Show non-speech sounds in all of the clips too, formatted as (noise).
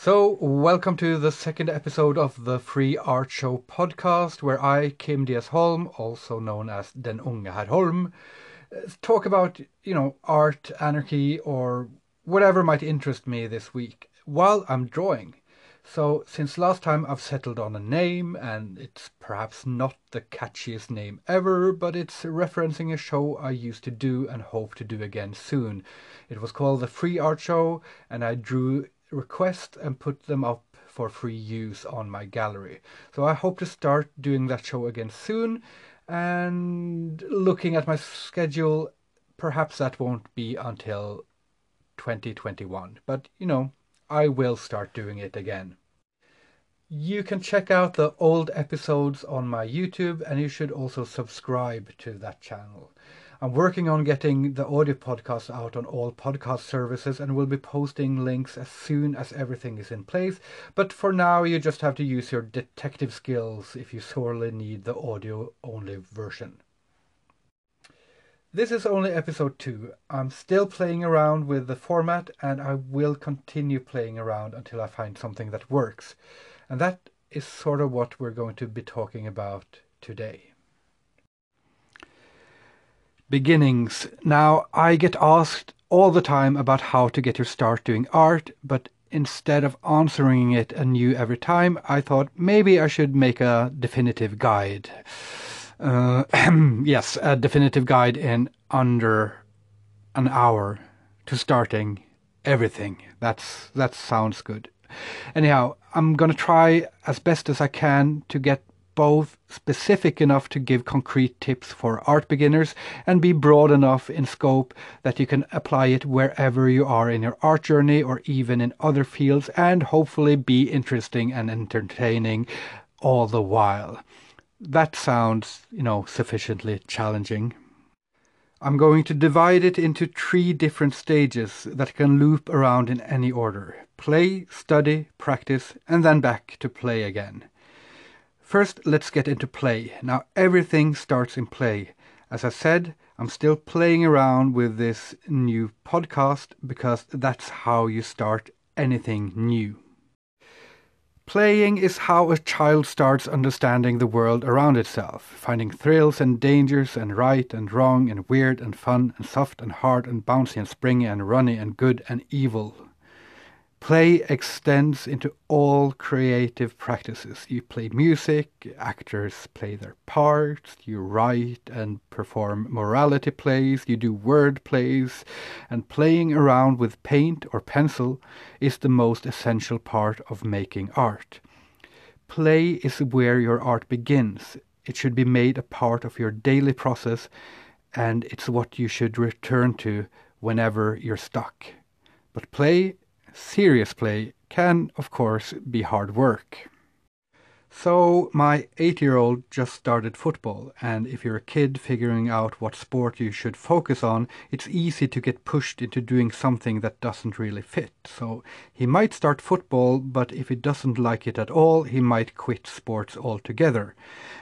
So, welcome to the second episode of the Free Art Show podcast, where I, Kim Diaz Holm, also known as Den Unge Herr Holm, eh, talk about, you know, art, anarchy, or whatever might interest me this week while I'm drawing. So, since last time I've settled on a name, and it's perhaps not the catchiest name ever, but it's referencing a show I used to do and hope to do again soon. It was called The Free Art Show, and I drew request and put them up for free use on my gallery. So I hope to start doing that show again soon. And looking at my schedule, perhaps that won't be until 2021. But you know, I will start doing it again. You can check out the old episodes on my YouTube and you should also subscribe to that channel. I'm working on getting the audio podcast out on all podcast services and will be posting links as soon as everything is in place. But for now, you just have to use your detective skills if you sorely need the audio only version. This is only episode 2. I'm still playing around with the format and I will continue playing around until I find something that works. And that is sort of what we're going to be talking about today. Beginnings. Now, I get asked all the time about how to get your start doing art, but instead of answering it anew every time, I thought maybe I should make a definitive guide. Uh, (clears throat) yes, a definitive guide in under an hour to starting everything. That's that sounds good. Anyhow, I'm gonna try as best as I can to get both specific enough to give concrete tips for art beginners and be broad enough in scope that you can apply it wherever you are in your art journey or even in other fields and hopefully be interesting and entertaining all the while. That sounds, you know, sufficiently challenging. I'm going to divide it into three different stages that can loop around in any order play, study, practice, and then back to play again. First, let's get into play. Now, everything starts in play. As I said, I'm still playing around with this new podcast because that's how you start anything new. Playing is how a child starts understanding the world around itself, finding thrills and dangers and right and wrong and weird and fun and soft and hard and bouncy and springy and runny and good and evil. Play extends into all creative practices. You play music, actors play their parts, you write and perform morality plays, you do word plays, and playing around with paint or pencil is the most essential part of making art. Play is where your art begins. It should be made a part of your daily process, and it's what you should return to whenever you're stuck. But play serious play can, of course, be hard work. So, my eight year old just started football, and if you're a kid figuring out what sport you should focus on, it's easy to get pushed into doing something that doesn't really fit. So, he might start football, but if he doesn't like it at all, he might quit sports altogether.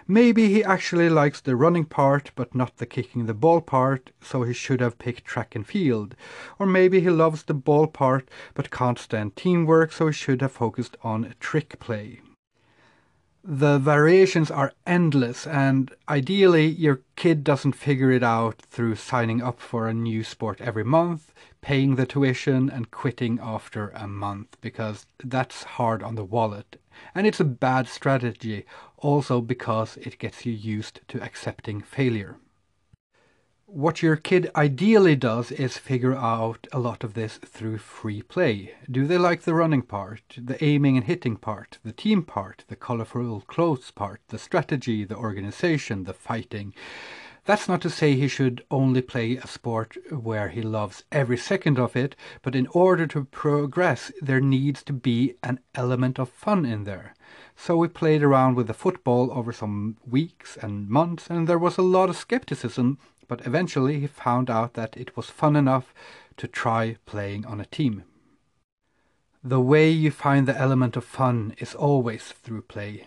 Maybe he actually likes the running part, but not the kicking the ball part, so he should have picked track and field. Or maybe he loves the ball part, but can't stand teamwork, so he should have focused on trick play the variations are endless and ideally your kid doesn't figure it out through signing up for a new sport every month paying the tuition and quitting after a month because that's hard on the wallet. And it's a bad strategy also because it gets you used to accepting failure what your kid ideally does is figure out a lot of this through free play. Do they like the running part, the aiming and hitting part, the team part, the colorful clothes part, the strategy, the organization, the fighting? That's not to say he should only play a sport where he loves every second of it, but in order to progress, there needs to be an element of fun in there. So we played around with the football over some weeks and months, and there was a lot of skepticism but eventually he found out that it was fun enough to try playing on a team. The way you find the element of fun is always through play.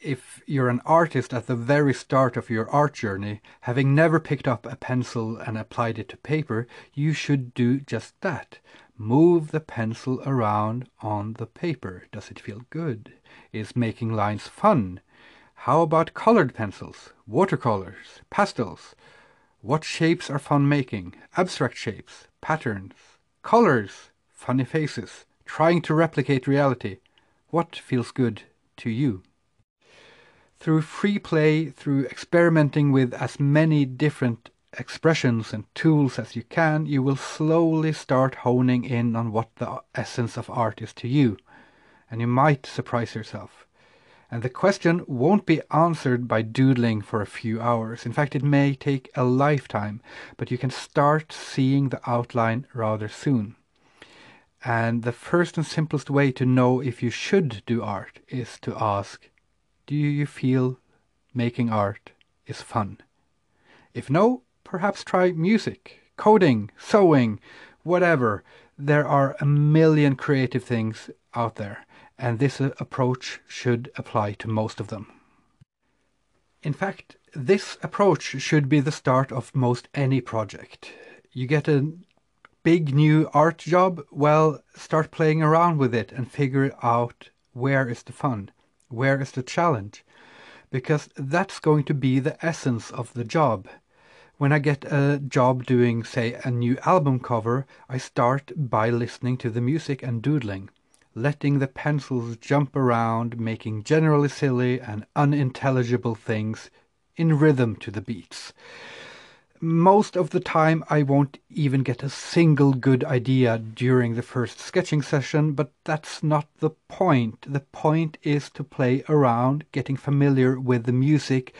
If you're an artist at the very start of your art journey, having never picked up a pencil and applied it to paper, you should do just that. Move the pencil around on the paper. Does it feel good? Is making lines fun? How about colored pencils, watercolors, pastels? What shapes are fun making? Abstract shapes, patterns, colors, funny faces, trying to replicate reality. What feels good to you? Through free play, through experimenting with as many different expressions and tools as you can, you will slowly start honing in on what the essence of art is to you. And you might surprise yourself. And the question won't be answered by doodling for a few hours. In fact, it may take a lifetime, but you can start seeing the outline rather soon. And the first and simplest way to know if you should do art is to ask, do you feel making art is fun? If no, perhaps try music, coding, sewing, whatever. There are a million creative things out there, and this uh, approach should apply to most of them. In fact, this approach should be the start of most any project. You get a big new art job, well, start playing around with it and figure out where is the fun, where is the challenge, because that's going to be the essence of the job. When I get a job doing, say, a new album cover, I start by listening to the music and doodling, letting the pencils jump around, making generally silly and unintelligible things in rhythm to the beats. Most of the time, I won't even get a single good idea during the first sketching session, but that's not the point. The point is to play around, getting familiar with the music,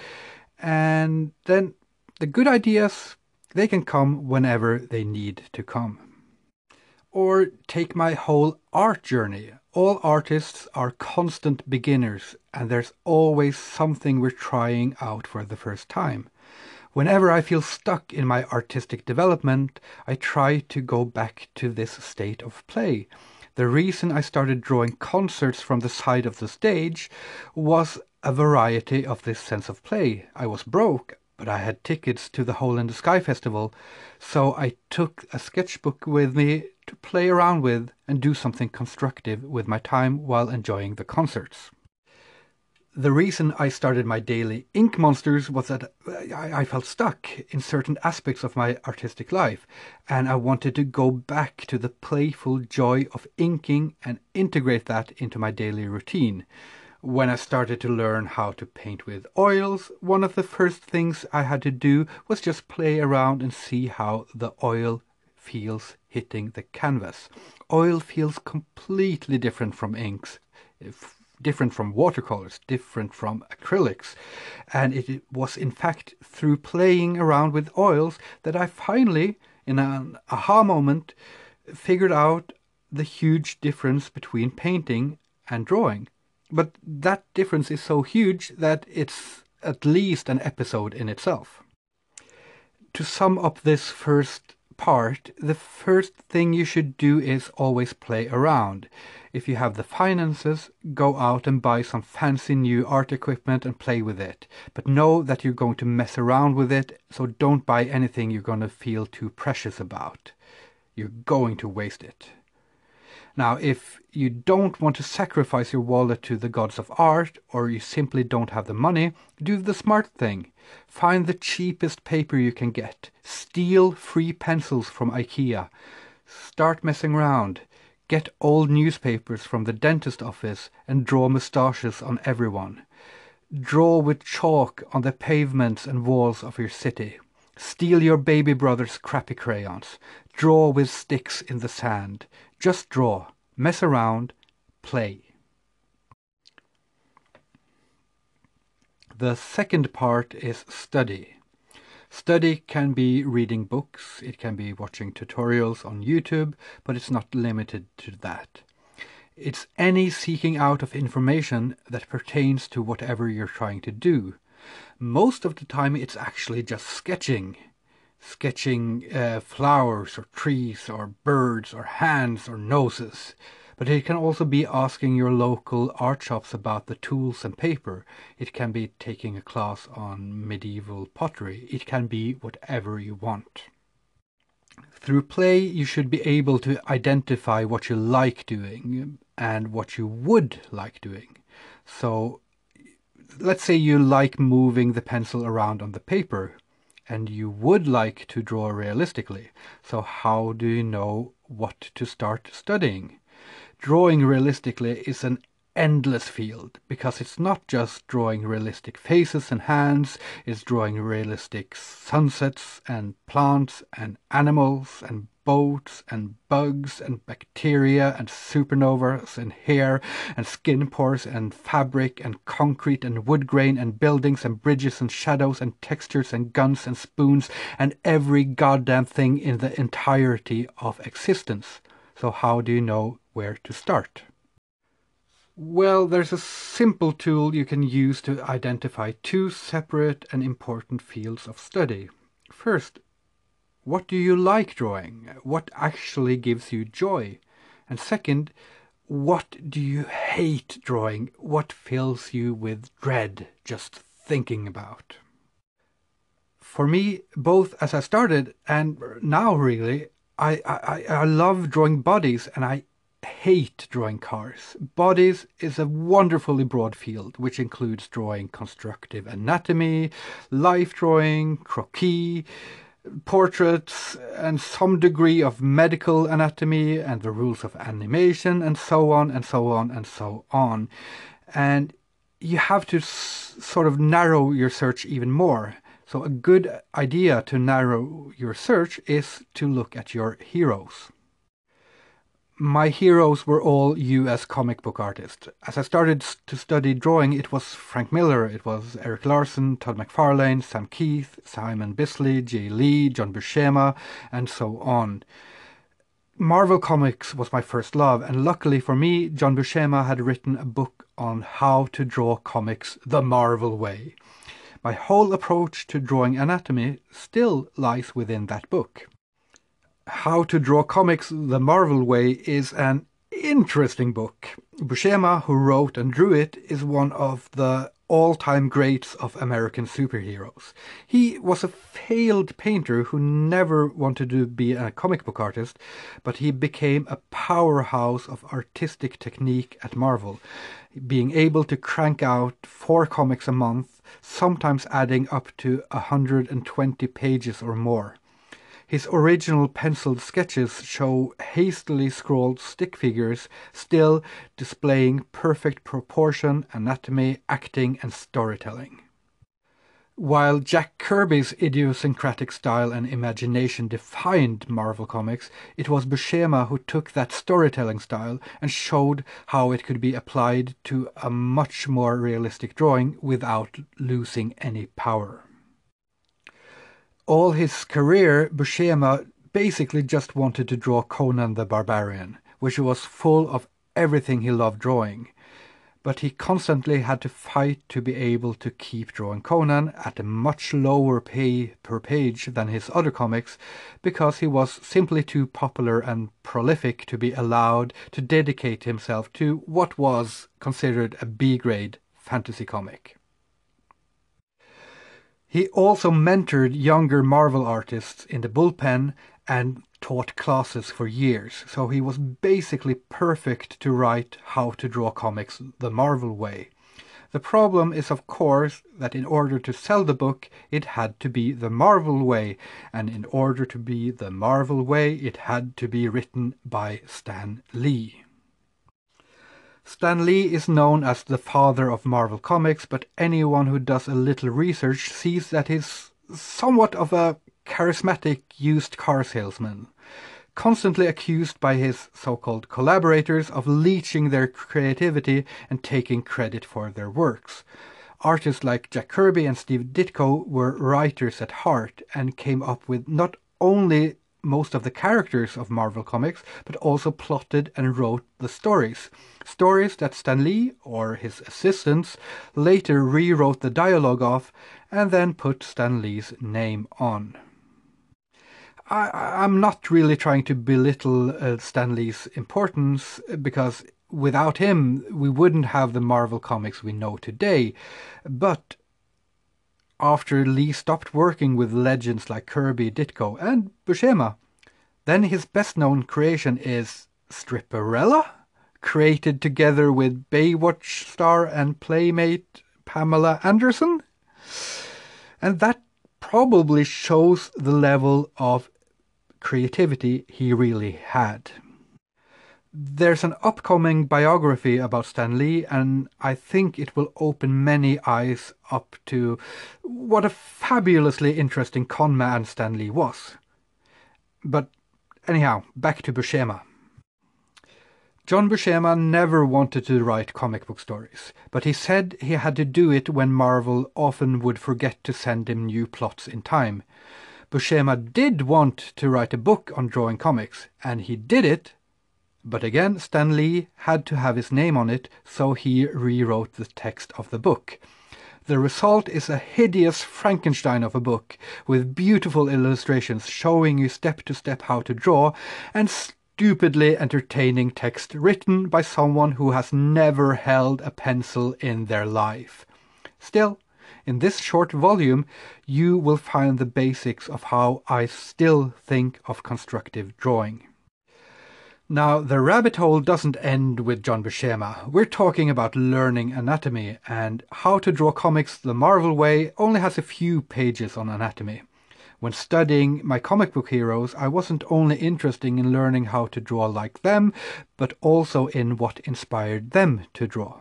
and then the good ideas, they can come whenever they need to come. Or take my whole art journey. All artists are constant beginners, and there's always something we're trying out for the first time. Whenever I feel stuck in my artistic development, I try to go back to this state of play. The reason I started drawing concerts from the side of the stage was a variety of this sense of play. I was broke but I had tickets to the Hole in the Sky festival, so I took a sketchbook with me to play around with and do something constructive with my time while enjoying the concerts. The reason I started my daily ink monsters was that I felt stuck in certain aspects of my artistic life, and I wanted to go back to the playful joy of inking and integrate that into my daily routine when I started to learn how to paint with oils, one of the first things I had to do was just play around and see how the oil feels hitting the canvas. Oil feels completely different from inks, different from watercolors, different from acrylics. And it was in fact through playing around with oils that I finally, in an aha moment, figured out the huge difference between painting and drawing. But that difference is so huge that it's at least an episode in itself. To sum up this first part, the first thing you should do is always play around. If you have the finances, go out and buy some fancy new art equipment and play with it. But know that you're going to mess around with it, so don't buy anything you're going to feel too precious about. You're going to waste it. Now, if you don't want to sacrifice your wallet to the gods of art, or you simply don't have the money, do the smart thing. Find the cheapest paper you can get. Steal free pencils from IKEA. Start messing around. Get old newspapers from the dentist office and draw moustaches on everyone. Draw with chalk on the pavements and walls of your city. Steal your baby brother's crappy crayons. Draw with sticks in the sand. Just draw, mess around, play. The second part is study. Study can be reading books, it can be watching tutorials on YouTube, but it's not limited to that. It's any seeking out of information that pertains to whatever you're trying to do. Most of the time it's actually just sketching sketching uh, flowers or trees or birds or hands or noses. But it can also be asking your local art shops about the tools and paper. It can be taking a class on medieval pottery. It can be whatever you want. Through play, you should be able to identify what you like doing and what you would like doing. So, let's say you like moving the pencil around on the paper and you would like to draw realistically. So, how do you know what to start studying? Drawing realistically is an endless field because it's not just drawing realistic faces and hands, it's drawing realistic sunsets and plants and animals and boats and bugs and bacteria and supernovas and hair and skin pores and fabric and concrete and wood grain and buildings and bridges and shadows and textures and guns and spoons and every goddamn thing in the entirety of existence. So how do you know where to start? Well, there's a simple tool you can use to identify two separate and important fields of study. First, what do you like drawing? What actually gives you joy? And second, what do you hate drawing? What fills you with dread just thinking about? For me, both as I started and now really, I, I, I love drawing bodies and I hate drawing cars. Bodies is a wonderfully broad field, which includes drawing constructive anatomy, life drawing, croquis, portraits, and some degree of medical anatomy and the rules of animation, and so on and so on and so on. And you have to sort of narrow your search even more. So, a good idea to narrow your search is to look at your heroes my heroes were all US comic book artists. As I started to study drawing, it was Frank Miller, it was Erik Larsen, Todd McFarlane, Sam Kieth, Simon Bisley, Jae Lee, John Buscema, and so on. Marvel Comics was my first love, and luckily for me, John Buscema had written a book on how to draw comics the Marvel way. My whole approach to drawing anatomy still lies within that book. How to Draw Comics the Marvel Way is an interesting book. Buscema, who wrote and drew it, is one of the all time greats of American superheroes. He was a failed painter who never wanted to be a comic book artist, but he became a powerhouse of artistic technique at Marvel, being able to crank out four comics a month, sometimes adding up to 120 pages or more. His original penciled sketches show hastily scrawled stick figures still displaying perfect proportion, anatomy, acting, and storytelling. While Jack Kirby's idiosyncratic style and imagination defined Marvel Comics, it was Buscema who took that storytelling style and showed how it could be applied to a much more realistic drawing without losing any power all his career, Buscema basically just wanted to draw Conan the Barbarian, which was full of everything he loved drawing. But he constantly had to fight to be able to keep drawing Conan at a much lower pay per page than his other comics because he was simply too popular and prolific to be allowed to dedicate himself to what was considered a B grade fantasy comic. He also mentored younger Marvel artists in the bullpen and taught classes for years, so he was basically perfect to write how to draw comics the Marvel way. The problem is, of course, that in order to sell the book, it had to be the Marvel way, and in order to be the Marvel way, it had to be written by Stan Lee. Stan Lee is known as the father of Marvel Comics, but anyone who does a little research sees that he's somewhat of a charismatic used car salesman, constantly accused by his so called collaborators of leeching their creativity and taking credit for their works. Artists like Jack Kirby and Steve Ditko were writers at heart and came up with not only most of the characters of Marvel Comics, but also plotted and wrote the stories. Stories that Stan Lee or his assistants later rewrote the dialogue of and then put Stan Lee's name on. I, am not really trying to belittle uh, Stan Lee's importance because without him we wouldn't have the Marvel comics we know today. But after Lee stopped working with legends like Kirby, Ditko, and Buscema, Then his best known creation is Stripperella, created together with Baywatch star and playmate Pamela Anderson. And that probably shows the level of creativity he really had. There's an upcoming biography about Stan Lee, and I think it will open many eyes up to what a fabulously interesting con man Stan Lee was. But anyhow, back to Buscema. John Buscema never wanted to write comic book stories, but he said he had to do it when Marvel often would forget to send him new plots in time. Buscema did want to write a book on drawing comics, and he did it, but again Stan Lee had to have his name on it, so he rewrote the text of the book. The result is a hideous Frankenstein of a book, with beautiful illustrations showing you step to step how to draw, and stupidly entertaining text written by someone who has never held a pencil in their life. Still, in this short volume, you will find the basics of how I still think of constructive drawing. Now, the rabbit hole doesn't end with John Buscema. We're talking about learning anatomy, and How to Draw Comics the Marvel Way only has a few pages on anatomy. When studying my comic book heroes, I wasn't only interested in learning how to draw like them, but also in what inspired them to draw.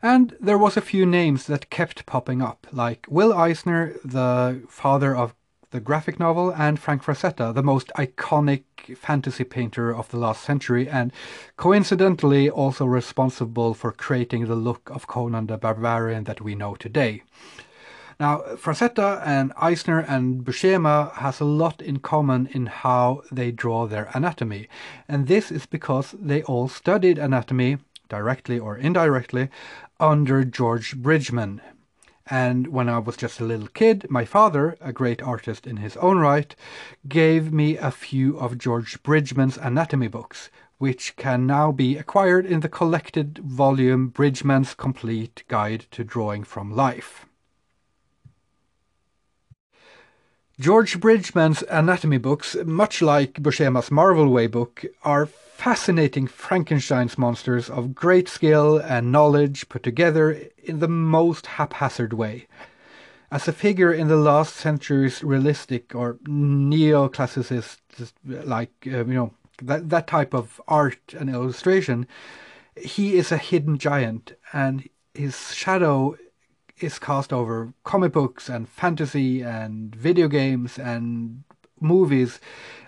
And there was a few names that kept popping up, like Will Eisner, the father of the graphic novel, and Frank Frazetta, the most iconic fantasy painter of the last century, and coincidentally also responsible for creating the look of Conan the Barbarian that we know today. Now, Frazetta and Eisner and Buscema has a lot in common in how they draw their anatomy, and this is because they all studied anatomy, directly or indirectly, under George Bridgman. And when I was just a little kid, my father, a great artist in his own right, gave me a few of George Bridgman's anatomy books, which can now be acquired in the collected volume Bridgman's Complete Guide to Drawing from Life. George Bridgman's anatomy books, much like Buscema's Marvel Way book, are fascinating Frankenstein's monsters of great skill and knowledge put together in the most haphazard way. As a figure in the last century's realistic or neoclassicist, like, uh, you know, that, that type of art and illustration, he is a hidden giant and his shadow is cast over comic books and fantasy and video games and movies,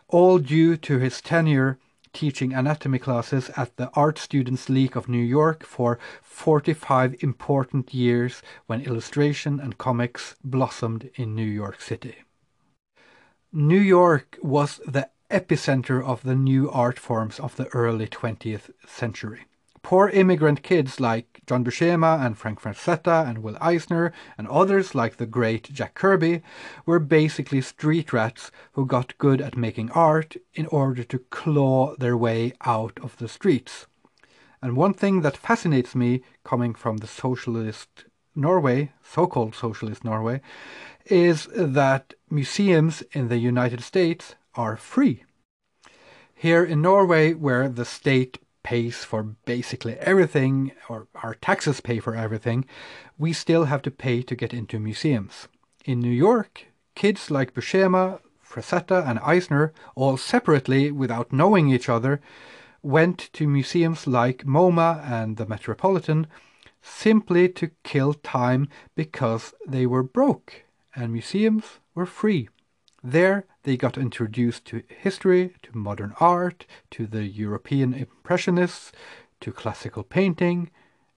all due to his tenure teaching anatomy classes at the Art Students League of New York for 45 important years when illustration and comics blossomed in New York City. New York was the epicenter of the new art forms of the early 20th century. Poor immigrant kids like John Buscema and Frank Frazetta and Will Eisner and others like the great Jack Kirby were basically street rats who got good at making art in order to claw their way out of the streets. And one thing that fascinates me coming from the socialist Norway, so-called socialist Norway, is that museums in the United States are free. Here in Norway, where the state pays for basically everything, or our taxes pay for everything, we still have to pay to get into museums. In New York, kids like Buscema, Frazetta, and Eisner, all separately without knowing each other, went to museums like MoMA and the Metropolitan simply to kill time because they were broke and museums were free. There they got introduced to history, to modern art, to the European Impressionists, to classical painting,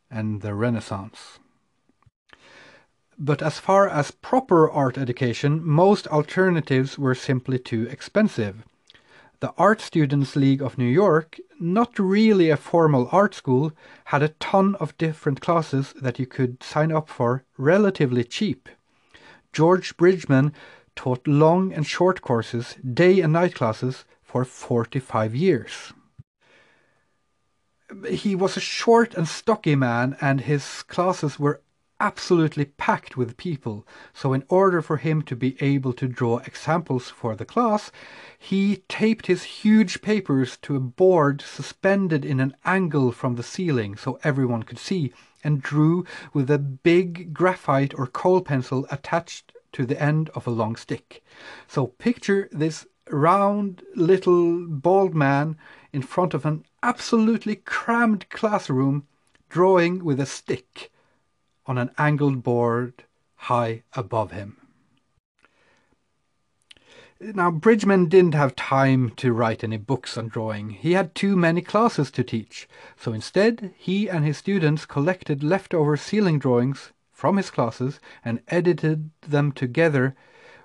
and the Renaissance. But as far as proper art education, most alternatives were simply too expensive. The Art Students League of New York, not really a formal art school, had a ton of different classes that you could sign up for relatively cheap. George Bridgman taught long and short courses, day and night classes, for 45 years. He was a short and stocky man, and his classes were absolutely packed with people. So in order for him to be able to draw examples for the class, he taped his huge papers to a board suspended in an angle from the ceiling so everyone could see and drew with a big graphite or coal pencil attached to the end of a long stick. So picture this round little bald man in front of an absolutely crammed classroom drawing with a stick on an angled board high above him. Now, Bridgman didn't have time to write any books on drawing. He had too many classes to teach. So instead, he and his students collected leftover ceiling drawings from his classes and edited them together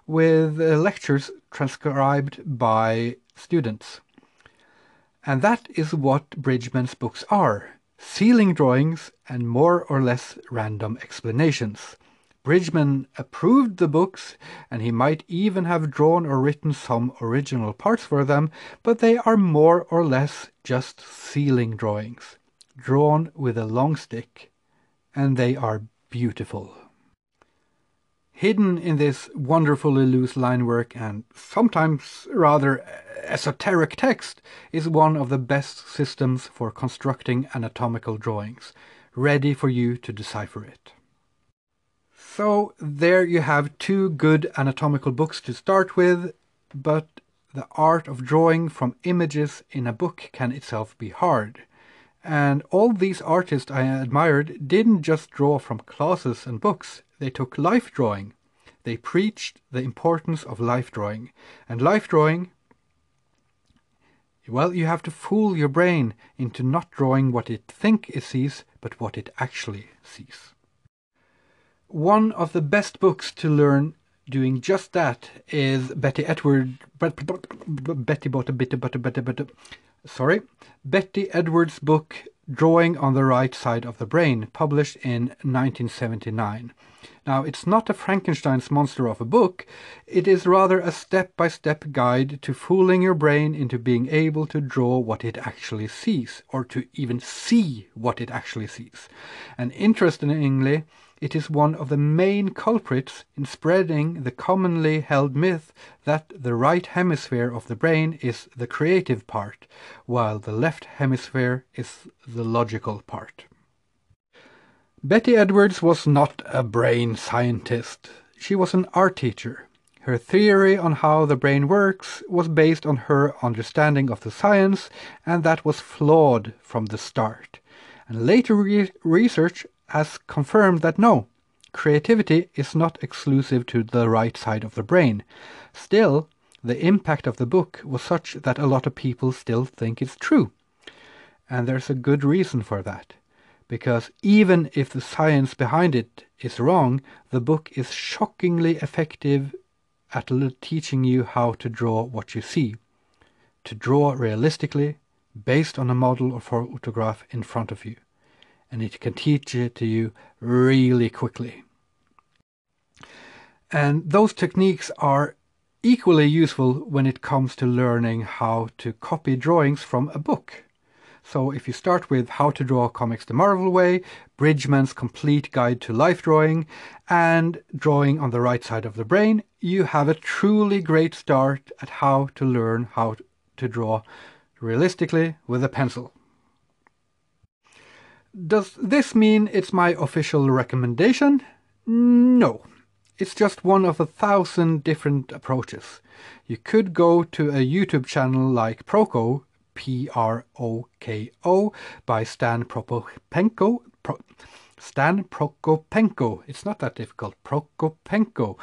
with uh, lectures transcribed by students. And that is what Bridgman's books are ceiling drawings and more or less random explanations. Bridgman approved the books, and he might even have drawn or written some original parts for them, but they are more or less just ceiling drawings, drawn with a long stick, and they are beautiful. Hidden in this wonderfully loose line work and sometimes rather esoteric text is one of the best systems for constructing anatomical drawings, ready for you to decipher it. So there you have two good anatomical books to start with, but the art of drawing from images in a book can itself be hard. And all these artists I admired didn't just draw from classes and books, they took life drawing. They preached the importance of life drawing. And life drawing, well, you have to fool your brain into not drawing what it thinks it sees, but what it actually sees. One of the best books to learn doing just that is Betty Edward Betty bought a bit but but but sorry Betty Edwards' book Drawing on the Right Side of the Brain, published in 1979. Now, it's not a Frankenstein's monster of a book, it is rather a step by step guide to fooling your brain into being able to draw what it actually sees, or to even see what it actually sees. And interestingly, it is one of the main culprits in spreading the commonly held myth that the right hemisphere of the brain is the creative part, while the left hemisphere is the logical part. Betty Edwards was not a brain scientist. She was an art teacher. Her theory on how the brain works was based on her understanding of the science, and that was flawed from the start. And later re- research has confirmed that no, creativity is not exclusive to the right side of the brain. Still, the impact of the book was such that a lot of people still think it's true. And there's a good reason for that. Because even if the science behind it is wrong, the book is shockingly effective at teaching you how to draw what you see. To draw realistically, based on a model or photograph in front of you and it can teach it to you really quickly. And those techniques are equally useful when it comes to learning how to copy drawings from a book. So if you start with How to Draw Comics the Marvel Way, Bridgman's Complete Guide to Life Drawing, and Drawing on the Right Side of the Brain, you have a truly great start at how to learn how to draw realistically with a pencil. Does this mean it's my official recommendation? No. It's just one of a thousand different approaches. You could go to a YouTube channel like Proko, P R O K O, by Stan Prokopenko. Pro, Stan Prokopenko. It's not that difficult. Prokopenko.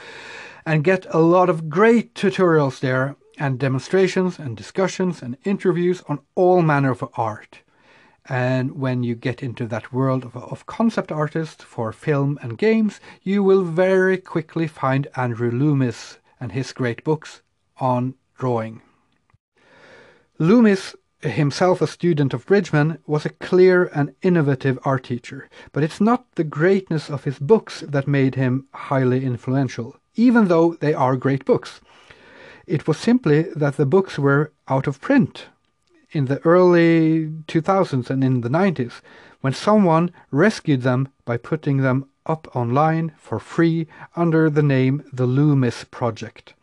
And get a lot of great tutorials there, and demonstrations, and discussions, and interviews on all manner of art. And when you get into that world of, of, concept artists for film and games, you will very quickly find Andrew Loomis and his great books on drawing. Loomis, himself a student of Bridgman, was a clear and innovative art teacher, but it's not the greatness of his books that made him highly influential, even though they are great books. It was simply that the books were out of print in the early 2000s and in the 90s when someone rescued them by putting them up online for free under the name the Loomis Project.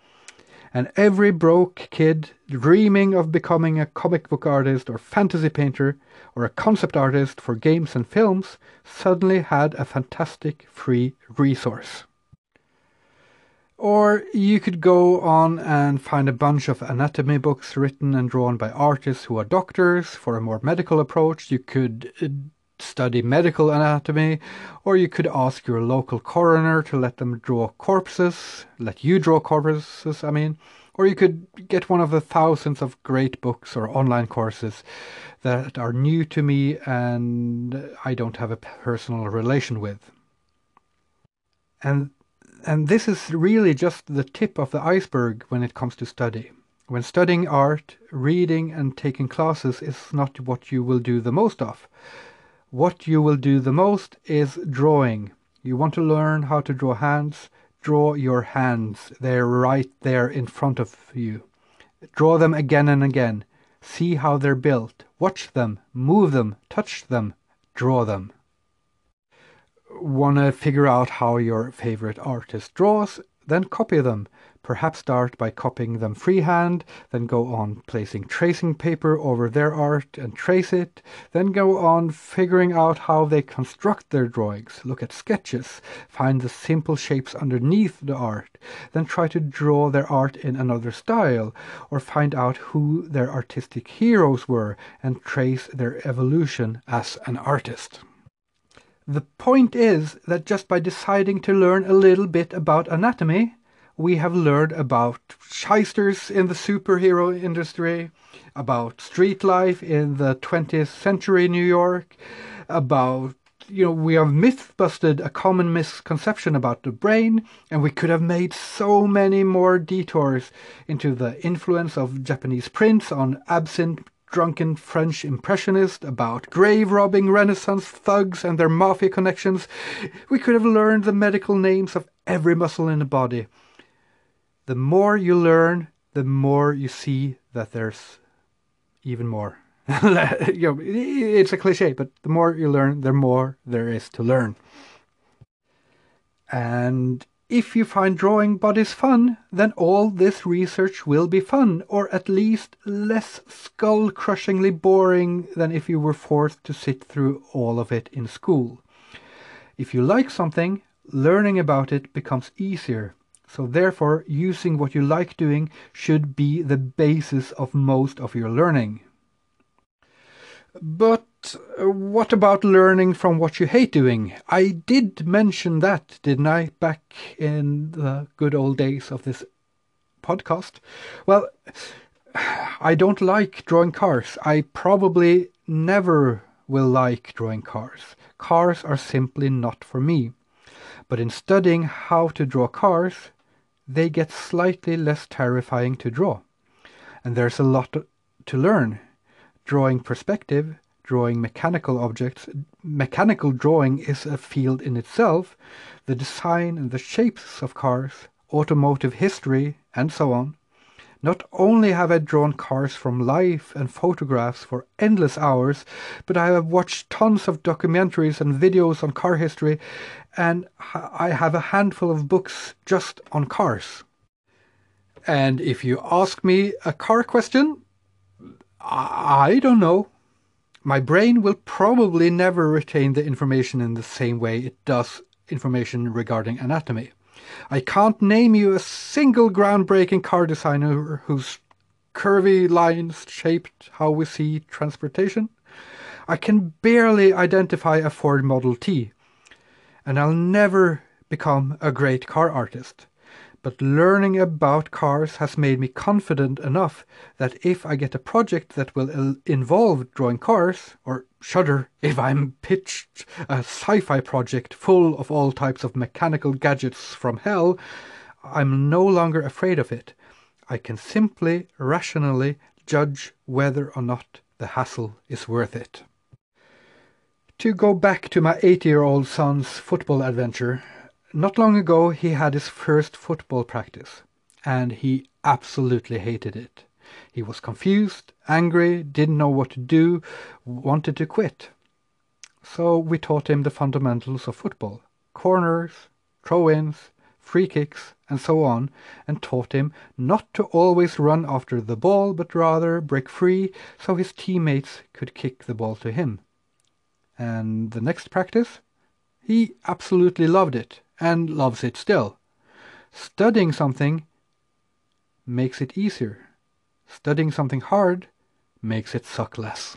And every broke kid dreaming of becoming a comic book artist or fantasy painter or a concept artist for games and films suddenly had a fantastic free resource. Or you could go on and find a bunch of anatomy books written and drawn by artists who are doctors for a more medical approach. You could uh, study medical anatomy, or you could ask your local coroner to let them draw corpses, let you draw corpses, I mean. Or you could get one of the thousands of great books or online courses that are new to me and I don't have a personal relation with. And and this is really just the tip of the iceberg when it comes to study. When studying art, reading and taking classes is not what you will do the most of. What you will do the most is drawing. You want to learn how to draw hands, draw your hands. They're right there in front of you. Draw them again and again. See how they're built. Watch them, move them, touch them, draw them want to figure out how your favorite artist draws, then copy them. Perhaps start by copying them freehand, then go on placing tracing paper over their art and trace it, then go on figuring out how they construct their drawings, look at sketches, find the simple shapes underneath the art, then try to draw their art in another style, or find out who their artistic heroes were and trace their evolution as an artist. The point is that just by deciding to learn a little bit about anatomy, we have learned about shysters in the superhero industry, about street life in the 20th century New York, about you know, we have myth busted a common misconception about the brain, and we could have made so many more detours into the influence of Japanese prints on absinthe drunken French impressionist, about grave robbing Renaissance thugs and their mafia connections, we could have learned the medical names of every muscle in the body. The more you learn, the more you see that there's even more. (laughs) you know, it's a cliche, but the more you learn, the more there is to learn. And if you find drawing bodies fun, then all this research will be fun, or at least less skull crushingly boring than if you were forced to sit through all of it in school. If you like something, learning about it becomes easier. So, therefore, using what you like doing should be the basis of most of your learning. But uh, what about learning from what you hate doing? I did mention that, didn't I, back in the good old days of this podcast? Well, (sighs) I don't like drawing cars. I probably never will like drawing cars. Cars are simply not for me. But in studying how to draw cars, they get slightly less terrifying to draw. And there's a lot to learn. Drawing perspective, drawing mechanical objects. Mechanical drawing is a field in itself. The design and the shapes of cars, automotive history, and so on. Not only have I drawn cars from life and photographs for endless hours, but I have watched tons of documentaries and videos on car history, and I have a handful of books just on cars. And if you ask me a car question, I don't know. My brain will probably never retain the information in the same way it does information regarding anatomy. I can't name you a single groundbreaking car designer whose curvy lines shaped how we see transportation. I can barely identify a Ford Model T, and I'll never become a great car artist but learning about cars has made me confident enough that if I get a project that will involve drawing cars, or shudder (laughs) if I'm pitched a sci fi project full of all types of mechanical gadgets from hell, I'm no longer afraid of it. I can simply, rationally judge whether or not the hassle is worth it. To go back to my eight year old son's football adventure, not long ago, he had his first football practice, and he absolutely hated it. He was confused, angry, didn't know what to do, wanted to quit. So we taught him the fundamentals of football corners, throw-ins, free kicks, and so on, and taught him not to always run after the ball, but rather break free so his teammates could kick the ball to him. And the next practice? He absolutely loved it, and loves it still. Studying something makes it easier. Studying something hard makes it suck less.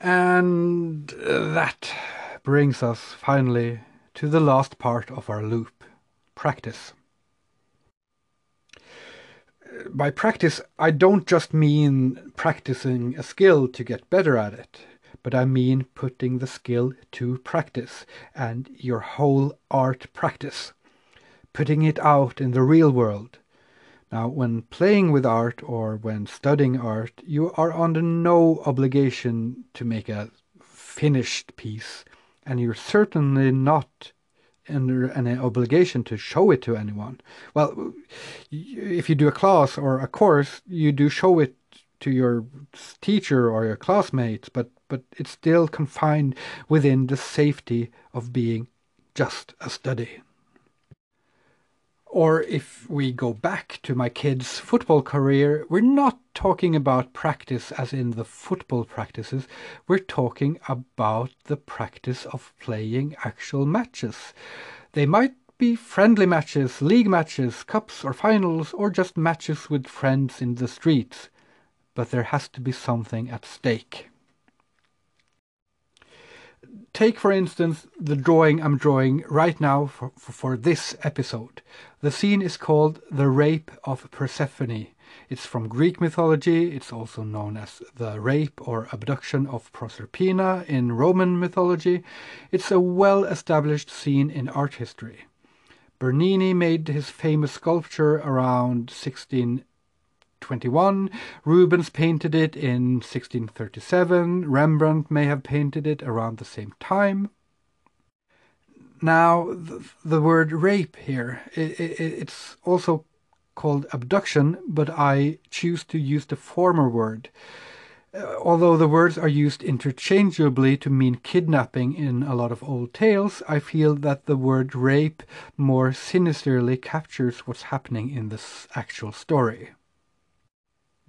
And that brings us finally to the last part of our loop practice. By practice, I don't just mean practicing a skill to get better at it, but I mean putting the skill to practice and your whole art practice, putting it out in the real world. Now, when playing with art or when studying art, you are under no obligation to make a finished piece, and you're certainly not under any obligation to show it to anyone. Well, if you do a class or a course, you do show it to your teacher or your classmates, but, but it's still confined within the safety of being just a study. Or if we go back to my kid's football career, we're not talking about practice as in the football practices, we're talking about the practice of playing actual matches. They might be friendly matches, league matches, cups or finals, or just matches with friends in the streets. But there has to be something at stake. Take, for instance, the drawing I'm drawing right now for, for, this episode. The scene is called The Rape of Persephone. It's from Greek mythology. It's also known as the rape or abduction of Proserpina in Roman mythology. It's a well established scene in art history. Bernini made his famous sculpture around 16 21. Rubens painted it in 1637. Rembrandt may have painted it around the same time. Now, the, the word rape here, it, it, it's also called abduction, but I choose to use the former word. Uh, although the words are used interchangeably to mean kidnapping in a lot of old tales, I feel that the word rape more sinisterly captures what's happening in this actual story.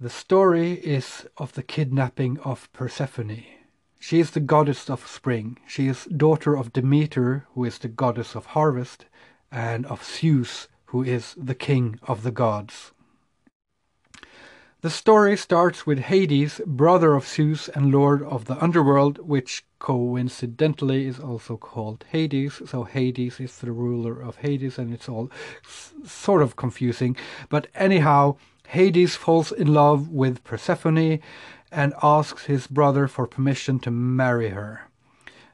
The story is of the kidnapping of Persephone. She is the goddess of spring. She is daughter of Demeter, who is the goddess of harvest, and of Zeus, who is the king of the gods. The story starts with Hades, brother of Zeus and lord of the underworld, which coincidentally is also called Hades. So Hades is the ruler of Hades, and it's all sort of confusing. But anyhow, Hades falls in love with Persephone and asks his brother for permission to marry her.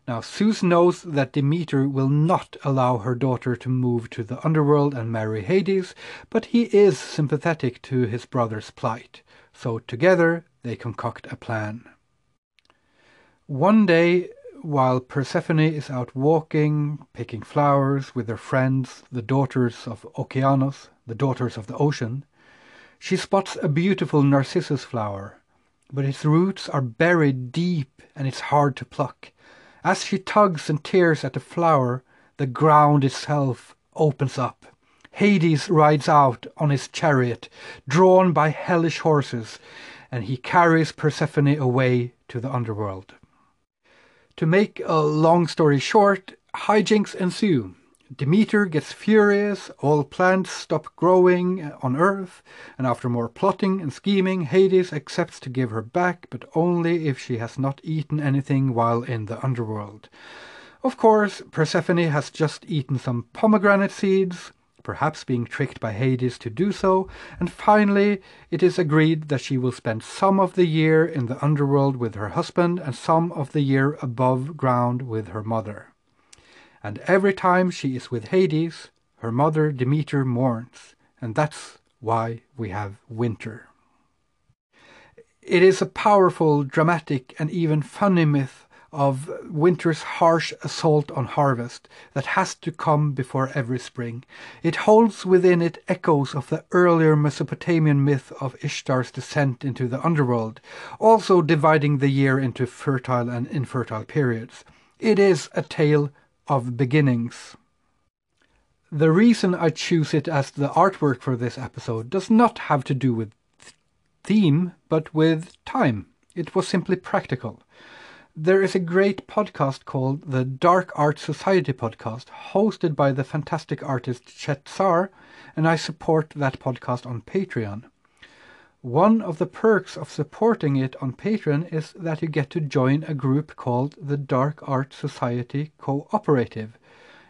Now, Zeus knows that Demeter will not allow her daughter to move to the underworld and marry Hades, but he is sympathetic to his brother's plight. So together they concoct a plan. One day, while Persephone is out walking, picking flowers with her friends, the daughters of Okeanos, the daughters of the ocean, she spots a beautiful narcissus flower, but its roots are buried deep and it's hard to pluck. As she tugs and tears at the flower, the ground itself opens up. Hades rides out on his chariot, drawn by hellish horses, and he carries Persephone away to the underworld. To make a long story short, hijinks ensue. Demeter gets furious, all plants stop growing on Earth, and after more plotting and scheming, Hades accepts to give her back, but only if she has not eaten anything while in the underworld. Of course, Persephone has just eaten some pomegranate seeds, perhaps being tricked by Hades to do so, and finally it is agreed that she will spend some of the year in the underworld with her husband and some of the year above ground with her mother and every time she is with Hades, her mother Demeter mourns, and that's why we have winter. It is a powerful, dramatic, and even funny myth of winter's harsh assault on harvest that has to come before every spring. It holds within it echoes of the earlier Mesopotamian myth of Ishtar's descent into the underworld, also dividing the year into fertile and infertile periods. It is a tale of Beginnings. The reason I choose it as the artwork for this episode does not have to do with theme, but with time. It was simply practical. There is a great podcast called the Dark Art Society podcast, hosted by the fantastic artist Chet Zar, and I support that podcast on Patreon. One of the perks of supporting it on Patreon is that you get to join a group called the Dark Art Society Cooperative.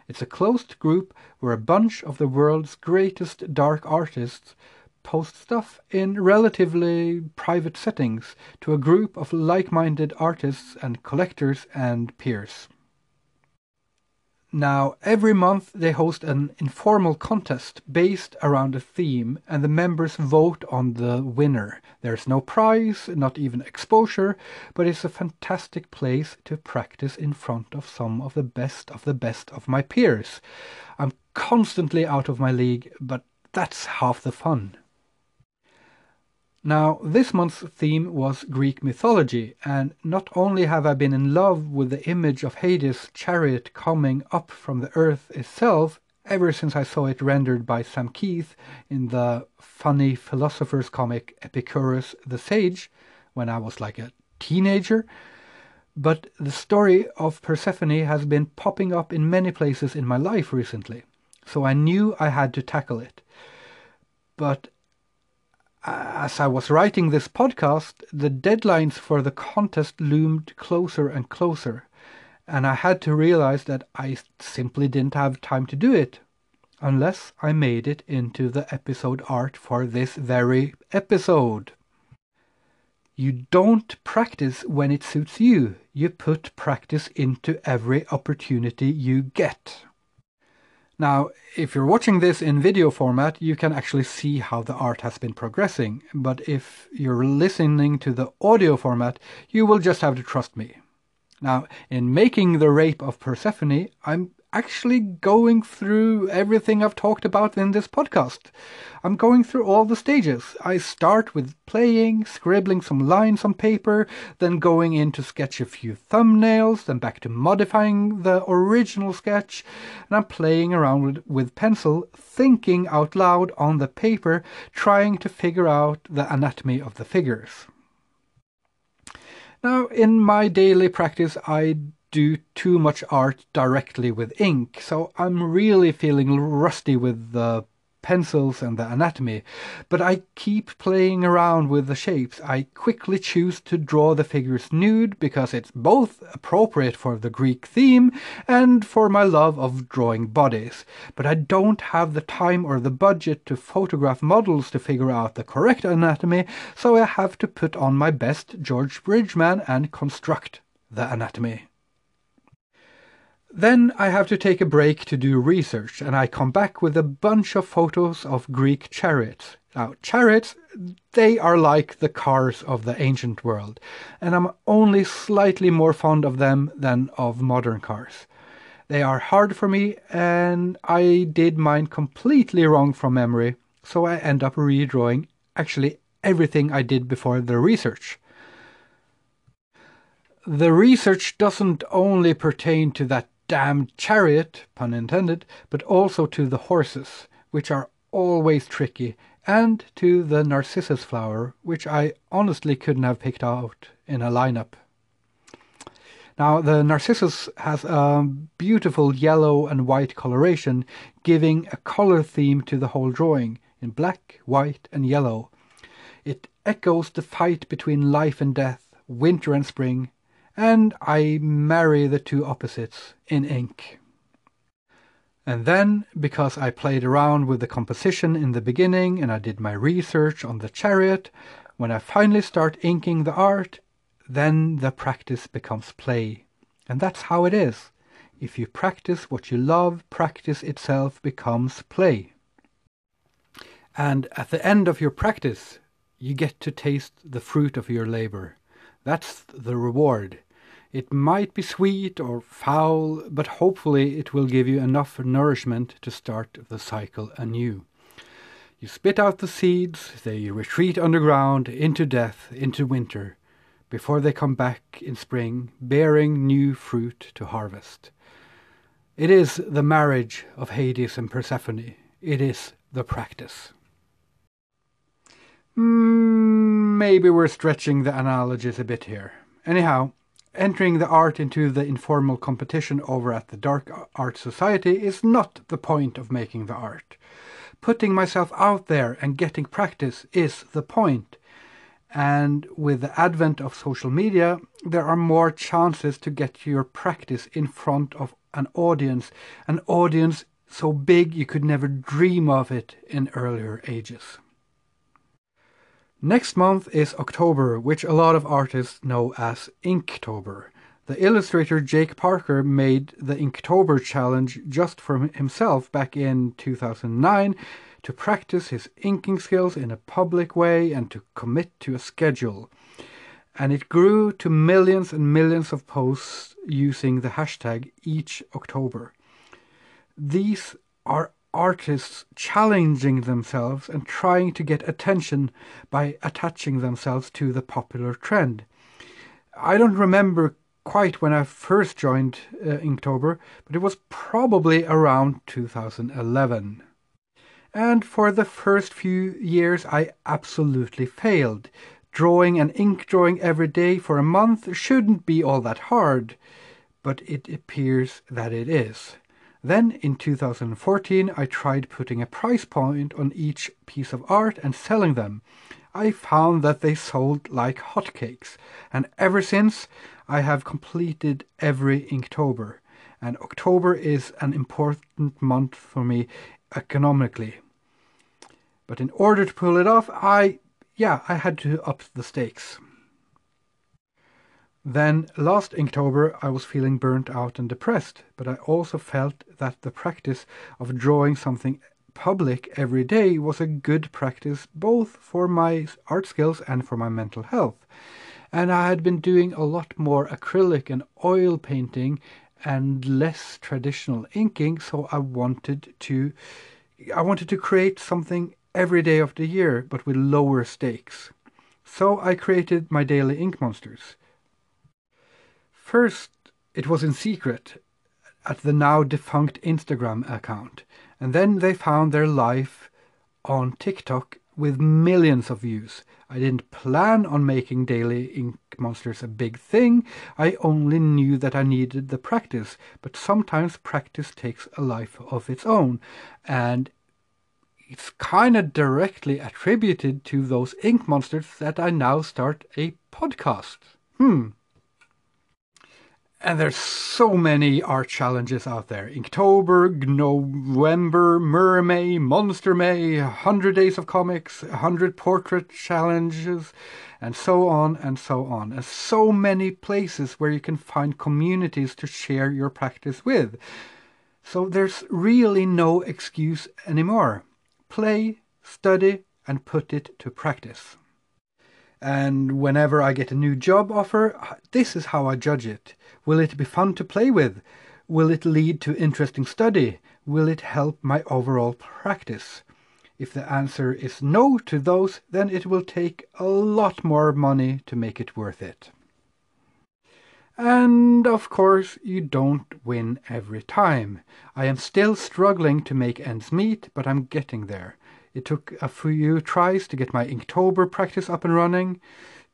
It's a closed group where a bunch of the world's greatest dark artists post stuff in relatively private settings to a group of like minded artists and collectors and peers. Now, every month they host an informal contest based around a theme, and the members vote on the winner. There's no prize, not even exposure, but it's a fantastic place to practice in front of some of the best of the best of my peers. I'm constantly out of my league, but that's half the fun. Now, this month's theme was Greek mythology, and not only have I been in love with the image of Hades' chariot coming up from the earth itself ever since I saw it rendered by Sam Kieth in the funny philosopher's comic Epicurus the Sage when I was like a teenager, but the story of Persephone has been popping up in many places in my life recently, so I knew I had to tackle it. But as I was writing this podcast, the deadlines for the contest loomed closer and closer, and I had to realize that I simply didn't have time to do it unless I made it into the episode art for this very episode. You don't practice when it suits you. You put practice into every opportunity you get. Now, if you're watching this in video format, you can actually see how the art has been progressing, but if you're listening to the audio format, you will just have to trust me. Now, in making the rape of Persephone, I'm actually going through everything I've talked about in this podcast. I'm going through all the stages. I start with playing, scribbling some lines on paper, then going in to sketch a few thumbnails, then back to modifying the original sketch, and I'm playing around with, with pencil, thinking out loud on the paper, trying to figure out the anatomy of the figures. Now, in my daily practice, I do too much art directly with ink, so I'm really feeling rusty with the pencils and the anatomy, but I keep playing around with the shapes. I quickly choose to draw the figures nude because it's both appropriate for the Greek theme and for my love of drawing bodies. But I don't have the time or the budget to photograph models to figure out the correct anatomy, so I have to put on my best George Bridgman and construct the anatomy. Then I have to take a break to do research, and I come back with a bunch of photos of Greek chariots. Now, chariots, they are like the cars of the ancient world, and I'm only slightly more fond of them than of modern cars. They are hard for me, and I did mine completely wrong from memory, so I end up redrawing actually everything I did before the research. The research doesn't only pertain to that damned chariot, pun intended, but also to the horses, which are always tricky, and to the narcissus flower, which I honestly couldn't have picked out in a lineup. Now, the narcissus has a beautiful yellow and white coloration, giving a color theme to the whole drawing in black, white, and yellow. It echoes the fight between life and death, winter and spring, and I marry the two opposites in ink. And then, because I played around with the composition in the beginning and I did my research on the chariot, when I finally start inking the art, then the practice becomes play. And that's how it is. If you practice what you love, practice itself becomes play. And at the end of your practice, you get to taste the fruit of your labor. That's the reward. It might be sweet or foul, but hopefully it will give you enough nourishment to start the cycle anew. You spit out the seeds, they retreat underground into death, into winter, before they come back in spring, bearing new fruit to harvest. It is the marriage of Hades and Persephone. It is the practice. Mm, maybe we're stretching the analogies a bit here. Anyhow, entering the art into the informal competition over at the Dark Art Society is not the point of making the art. Putting myself out there and getting practice is the point. And with the advent of social media, there are more chances to get your practice in front of an audience, an audience so big you could never dream of it in earlier ages. Next month is October, which a lot of artists know as Inktober. The illustrator Jake Parker made the Inktober challenge just for himself back in 2009 to practice his inking skills in a public way and to commit to a schedule. And it grew to millions and millions of posts using the hashtag each October. These are artists challenging themselves and trying to get attention by attaching themselves to the popular trend. I don't remember quite when I first joined uh, Inktober, but it was probably around 2011. And for the first few years, I absolutely failed. Drawing an ink drawing every day for a month shouldn't be all that hard, but it appears that it is. Then in 2014, I tried putting a price point on each piece of art and selling them. I found that they sold like hotcakes, and ever since I have completed every Inktober. And October is an important month for me economically. But in order to pull it off, I, yeah, I had to up the stakes. Then last October I was feeling burnt out and depressed, but I also felt that the practice of drawing something public every day was a good practice both for my art skills and for my mental health. And I had been doing a lot more acrylic and oil painting and less traditional inking, so I wanted to I wanted to create something every day of the year but with lower stakes. So I created my daily ink monsters. First, it was in secret at the now defunct Instagram account, and then they found their life on TikTok with millions of views. I didn't plan on making daily ink monsters a big thing. I only knew that I needed the practice, but sometimes practice takes a life of its own, and it's kind of directly attributed to those ink monsters that I now start a podcast. Hmm. And there's so many art challenges out there. Inktober, November, Mermay, Monster May, 100 Days of Comics, 100 Portrait Challenges, and so on and so on. And so many places where you can find communities to share your practice with. So there's really no excuse anymore. Play, study, and put it to practice. And whenever I get a new job offer, this is how I judge it. Will it be fun to play with? Will it lead to interesting study? Will it help my overall practice? If the answer is no to those, then it will take a lot more money to make it worth it. And of course, you don't win every time. I am still struggling to make ends meet, but I'm getting there. It took a few tries to get my Inktober practice up and running.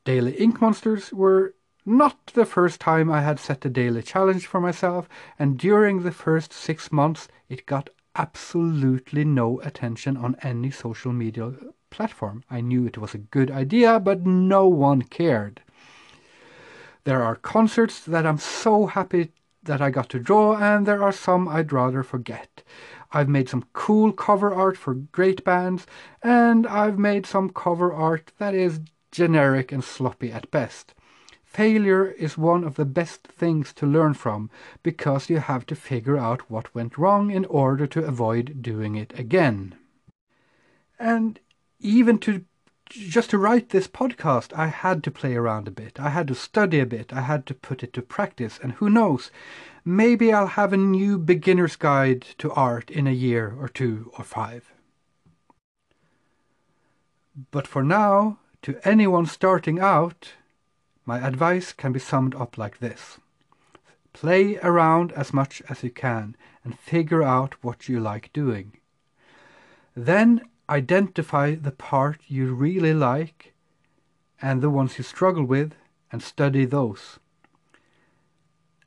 Daily Ink Monsters were not the first time I had set a daily challenge for myself, and during the first six months it got absolutely no attention on any social media platform. I knew it was a good idea, but no one cared. There are concerts that I'm so happy that I got to draw, and there are some I'd rather forget. I've made some cool cover art for great bands, and I've made some cover art that is generic and sloppy at best. Failure is one of the best things to learn from because you have to figure out what went wrong in order to avoid doing it again. And even to just to write this podcast, I had to play around a bit. I had to study a bit. I had to put it to practice. And who knows, maybe I'll have a new beginner's guide to art in a year or two or five. But for now, to anyone starting out, my advice can be summed up like this Play around as much as you can and figure out what you like doing. Then identify the part you really like and the ones you struggle with and study those.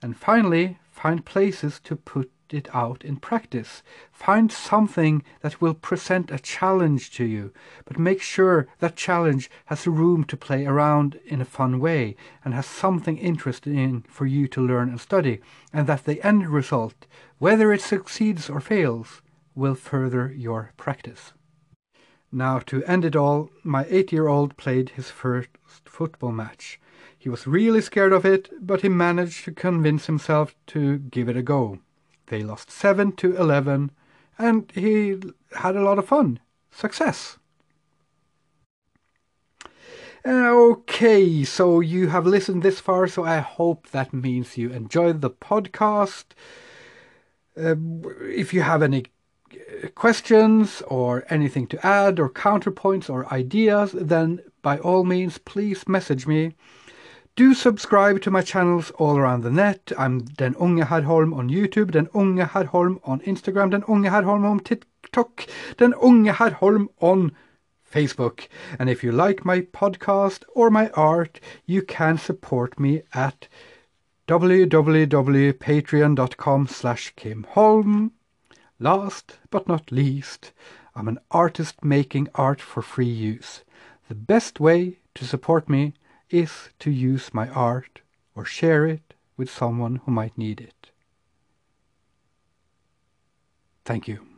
And finally, find places to put it out in practice. Find something that will present a challenge to you, but make sure that challenge has room to play around in a fun way and has something interesting for you to learn and study, and that the end result, whether it succeeds or fails, will further your practice. Now, to end it all, my eight year old played his first football match. He was really scared of it, but he managed to convince himself to give it a go. They lost 7 to 11, and he had a lot of fun. Success! Okay, so you have listened this far, so I hope that means you enjoyed the podcast. Uh, if you have any questions or anything to add or counterpoints or ideas, then by all means, please message me. Do subscribe to my channels all around the net. I'm Den Unge Hadholm on YouTube, Den Unge Hadholm on Instagram, Den Unge Hadholm on TikTok, Den Unge Hadholm on Facebook. And if you like my podcast or my art, you can support me at www.patreon.com slash kimholm. Last but not least, I'm an artist making art for free use. The best way to support me is to use my art or share it with someone who might need it. Thank you.